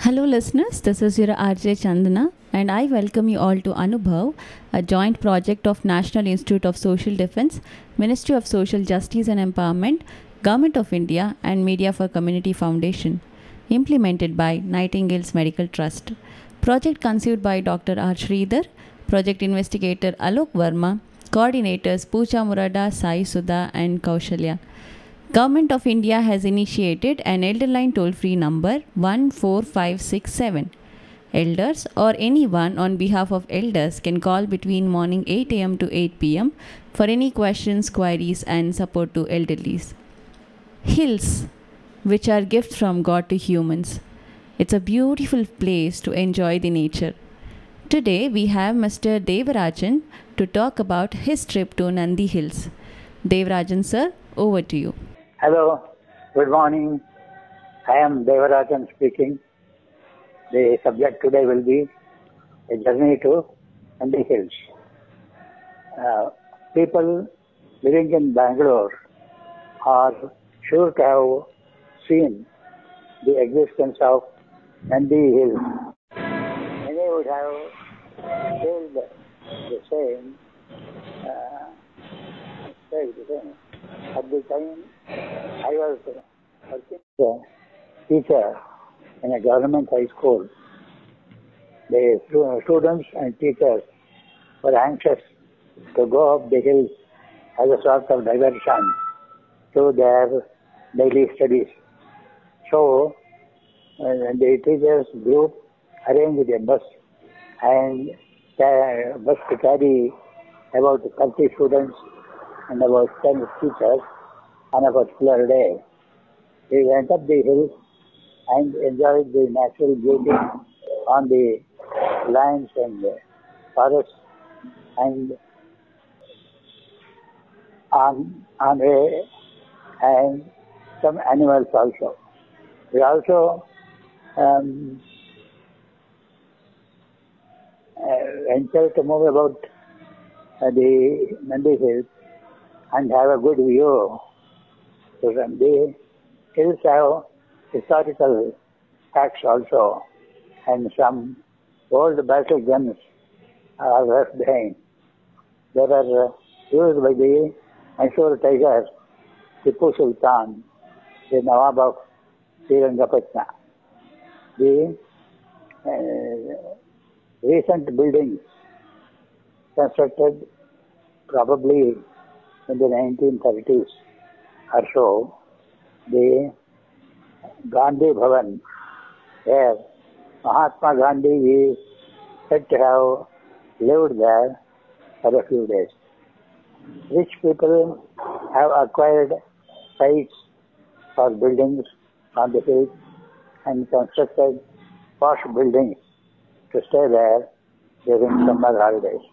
Hello, listeners. This is your RJ Chandana, and I welcome you all to Anubhav, a joint project of National Institute of Social Defense, Ministry of Social Justice and Empowerment, Government of India, and Media for Community Foundation, implemented by Nightingale's Medical Trust. Project conceived by Dr. R. Sridhar, project investigator Alok Verma, coordinators Pooja Murada, Sai Sudha, and Kaushalya. Government of India has initiated an elder line toll free number 14567. Elders or anyone on behalf of elders can call between morning 8 am to 8 pm for any questions, queries, and support to elderlies. Hills, which are gifts from God to humans. It's a beautiful place to enjoy the nature. Today we have Mr. Devarajan to talk about his trip to Nandi Hills. Devarajan sir, over to you. Hello, good morning. I am Devarajan speaking. The subject today will be a journey to Nandi Hills. Uh, people living in Bangalore are sure to have seen the existence of Nandi Hills. Many would have told the same, uh, the same. At the time, I was working as a teacher in a government high school. The students and teachers were anxious to go up the hills as a sort of diversion to their daily studies. So, uh, the teachers group arranged a bus and ca- bus to carry about 30 students and about 10 teachers on a particular day. We went up the hills and enjoyed the natural beauty on the lands and the forests and on, on way and some animals also. We also um, uh, ventured to move about uh, the Nandi Hills and have a good view. So from the hills have historical facts also, and some old battle guns are left behind. There are uh, used by the Mysore Tiger, Tipu Sultan, the Nawab of Srirangapatna. The uh, recent buildings constructed probably in the 1930s or so, the Gandhi Bhavan, where Mahatma Gandhi is said to have lived there for a few days. Rich people have acquired sites for buildings on the hill and constructed posh buildings to stay there during summer holidays.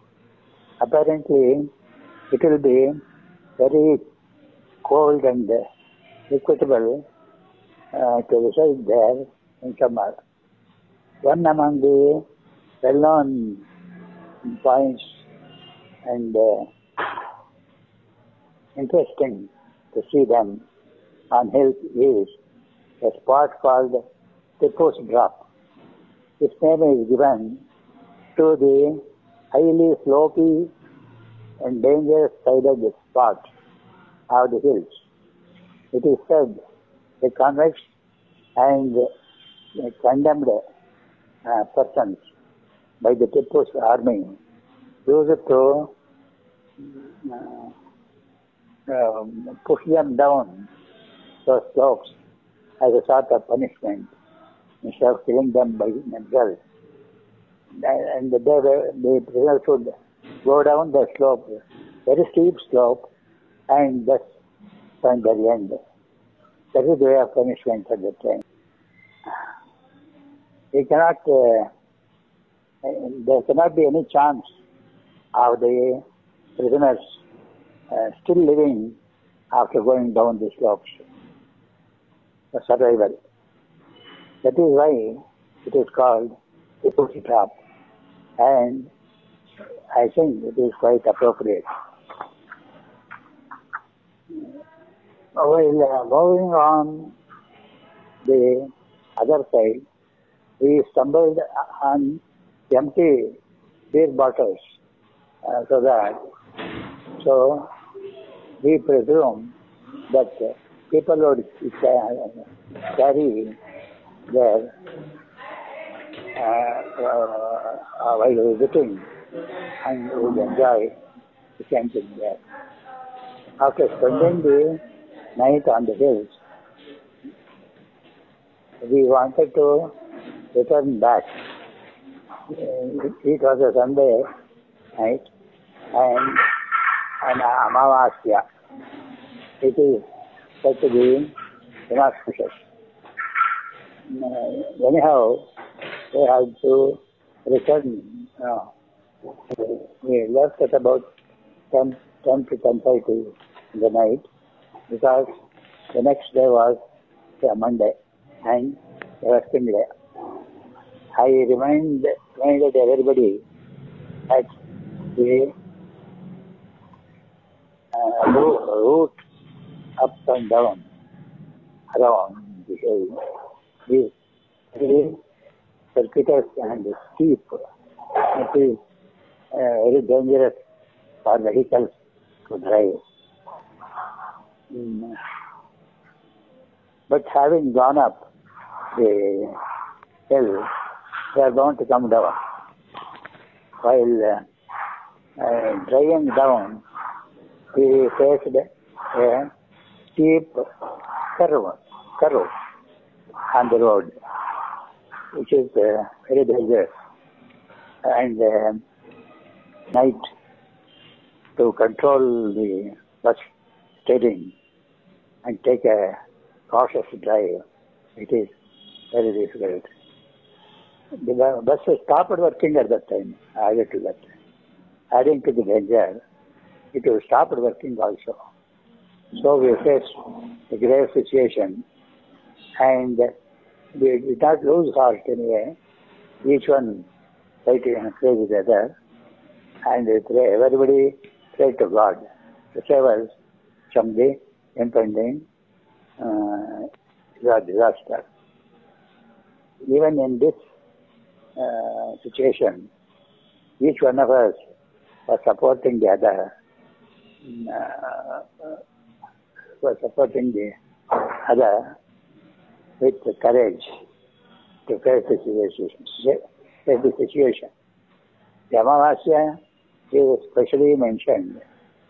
Apparently, it will be very cold and equitable to reside there in summer. One among the well-known points and interesting to see them on hills is a spot called the Tipu's Drop. Its name is given to the highly slopy and dangerous sided spot of the hills. It is said the convicts and uh, condemned uh, persons by the Tipu's army used to uh, um, push them down those slopes as a sort of punishment instead of killing them by themselves. And they, were- the prisoners would go down the slope, very steep slope, and thus find their end. That is the way of punishment at the time. we cannot, uh, there cannot be any chance of the prisoners uh, still living after going down the slopes. The survival. That is why it is called the booty trap. And I think it is quite appropriate. While uh, moving on the other side, we stumbled on empty beer bottles uh, so that so we presume that uh, people would ca- carry their uh, uh, while visiting and would enjoy the camping there. After spending the night on the hills, we wanted to return back. Uh, It was a Sunday night and an Amavasya. It is said to be inauspicious. Uh, anyhow, we had to return. Uh, we left at about 10, 10 to 10.30 in the night because the next day was a Monday and a working day. I remind, reminded everybody that the uh, ro- route up and down around the hill is very circuitous and steep. It is uh, very dangerous for vehicles drive. But having gone up the hill, they are bound to come down. While uh, uh, driving down, we faced a steep curve, curve on the road, which is uh, very dangerous. And uh, night, to control the bus steering and take a cautious drive, it is very difficult. The bus stopped working at that time, added to that. Adding to the danger, it was stopped working also. So we faced a grave situation and we did not lose heart anyway. Each one to encourage the other and they pray, to God to save us from the impending uh, disaster. Even in this uh, situation, each one of us was supporting the other, uh, was supporting the other with the courage to face the situation. Face the situation. The Amavasya is specially mentioned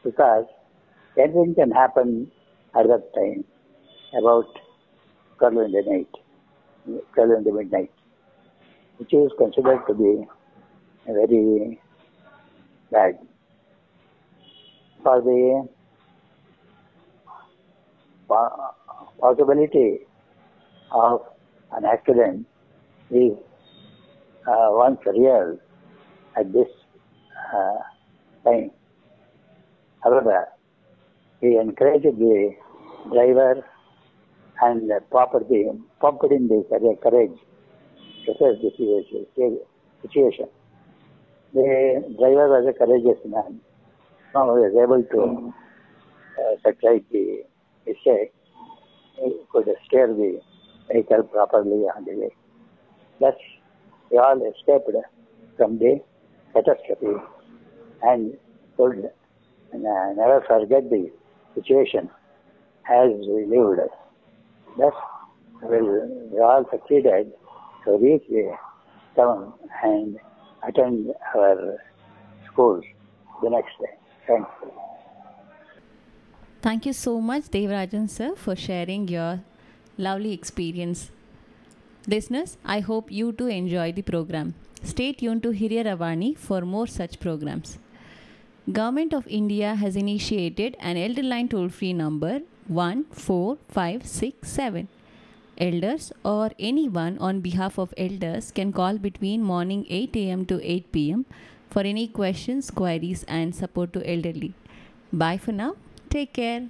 because anything can happen at that time, about 12 in the night, 12 in the midnight, which is considered to be very bad. For the possibility of an accident is uh, once real at this uh, time. However, we encourage the driver and the property, pumped in the courage to face the situation-. The driver was a courageous man. He was able to uh, the mistake. He could steer the vehicle properly on the way. Thus, we all escaped from the catastrophe and could never forget the situation as we lived. Thus, we, we all succeeded to reach the town and attend our schools the next day. Thanks. Thank you so much, Devarajan sir, for sharing your lovely experience. Listeners, I hope you too enjoy the program. Stay tuned to Hiriyara Vani for more such programs. Government of India has initiated an elder line toll-free number 14567. elders or anyone on behalf of elders can call between morning 8 a.m. to 8 p.m. for any questions, queries, and support to elderly. Bye for now. Take care.